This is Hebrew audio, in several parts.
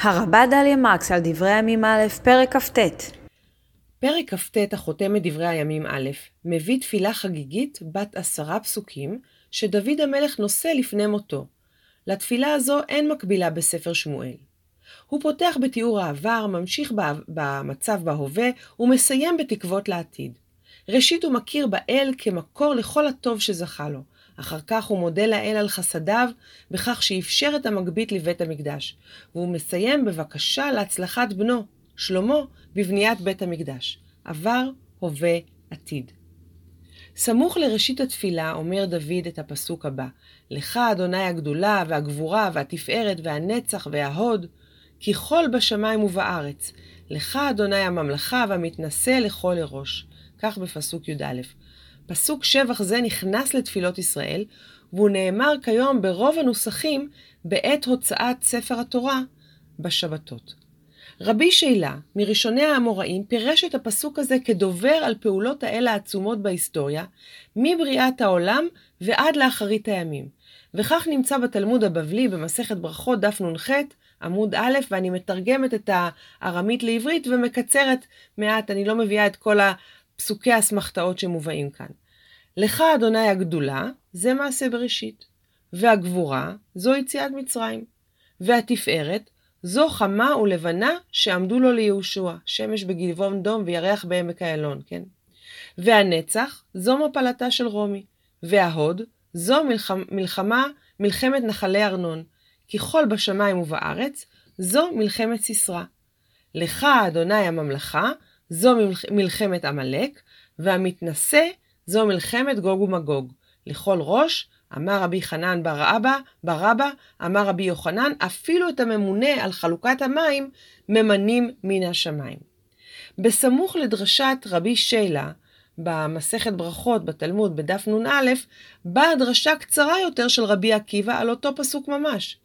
הרבה דליה מרקס על דברי הימים א', פרק כ"ט. פרק כ"ט החותם את דברי הימים א', מביא תפילה חגיגית בת עשרה פסוקים, שדוד המלך נושא לפני מותו. לתפילה הזו אין מקבילה בספר שמואל. הוא פותח בתיאור העבר, ממשיך במצב בהווה, ומסיים בתקוות לעתיד. ראשית הוא מכיר באל כמקור לכל הטוב שזכה לו. אחר כך הוא מודה לאל על חסדיו בכך שאפשר את המגבית לבית המקדש, והוא מסיים בבקשה להצלחת בנו, שלמה, בבניית בית המקדש. עבר, הווה, עתיד. סמוך לראשית התפילה אומר דוד את הפסוק הבא: לך אדוני הגדולה והגבורה והתפארת והנצח וההוד, כי כל בשמיים ובארץ. לך אדוני הממלכה והמתנשא לכל לראש. כך בפסוק י"א. פסוק שבח זה נכנס לתפילות ישראל, והוא נאמר כיום ברוב הנוסחים בעת הוצאת ספר התורה בשבתות. רבי שילה, מראשוני האמוראים, פירש את הפסוק הזה כדובר על פעולות האל העצומות בהיסטוריה, מבריאת העולם ועד לאחרית הימים. וכך נמצא בתלמוד הבבלי במסכת ברכות דף נ"ח, עמוד א', ואני מתרגמת את הארמית לעברית ומקצרת מעט, אני לא מביאה את כל פסוקי האסמכתאות שמובאים כאן. לך אדוני הגדולה, זה מעשה בראשית, והגבורה, זו יציאת מצרים, והתפארת, זו חמה ולבנה שעמדו לו ליהושע, שמש בגבעון דום וירח בעמק איילון, כן? והנצח, זו מפלתה של רומי, וההוד, זו מלחמה, מלחמה מלחמת נחלי ארנון, כי כל בשמיים ובארץ, זו מלחמת סיסרא. לך, אדוני הממלכה, זו מלחמת עמלק, והמתנשא זו מלחמת גוג ומגוג. לכל ראש, אמר רבי חנן בר אבא, בר אבא, אמר רבי יוחנן, אפילו את הממונה על חלוקת המים ממנים מן השמיים. בסמוך לדרשת רבי שילה, במסכת ברכות בתלמוד בדף נ"א, באה דרשה קצרה יותר של רבי עקיבא על אותו פסוק ממש.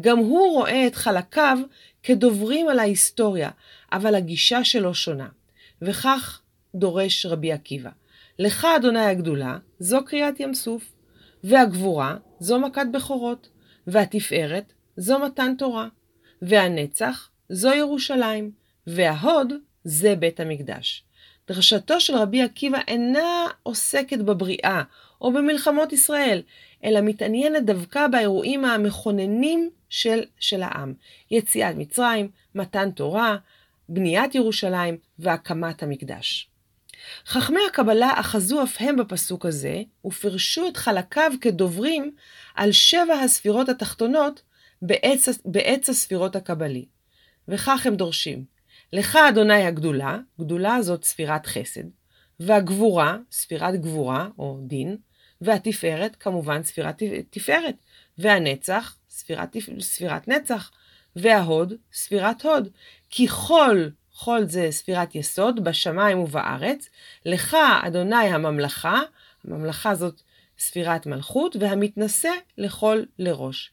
גם הוא רואה את חלקיו כדוברים על ההיסטוריה, אבל הגישה שלו שונה. וכך דורש רבי עקיבא. לך, אדוני הגדולה, זו קריאת ים סוף, והגבורה, זו מכת בכורות, והתפארת, זו מתן תורה, והנצח, זו ירושלים, וההוד, זה בית המקדש. דרשתו של רבי עקיבא אינה עוסקת בבריאה או במלחמות ישראל, אלא מתעניינת דווקא באירועים המכוננים של, של העם. יציאת מצרים, מתן תורה, בניית ירושלים והקמת המקדש. חכמי הקבלה אחזו אף הם בפסוק הזה, ופרשו את חלקיו כדוברים על שבע הספירות התחתונות בעץ, בעץ הספירות הקבלי. וכך הם דורשים: לך אדוני הגדולה, גדולה זאת ספירת חסד, והגבורה, ספירת גבורה או דין, והתפארת, כמובן ספירת תפארת, והנצח, ספירת, ספירת נצח, וההוד, ספירת הוד. כי כל, כל זה ספירת יסוד, בשמיים ובארץ, לך, אדוני הממלכה, הממלכה זאת ספירת מלכות, והמתנשא לכל לראש.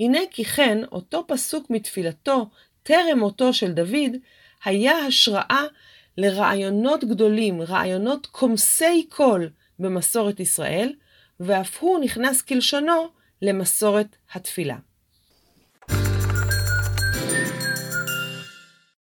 הנה כי כן, אותו פסוק מתפילתו, טרם מותו של דוד, היה השראה לרעיונות גדולים, רעיונות קומסי קול במסורת ישראל, ואף הוא נכנס כלשונו למסורת התפילה.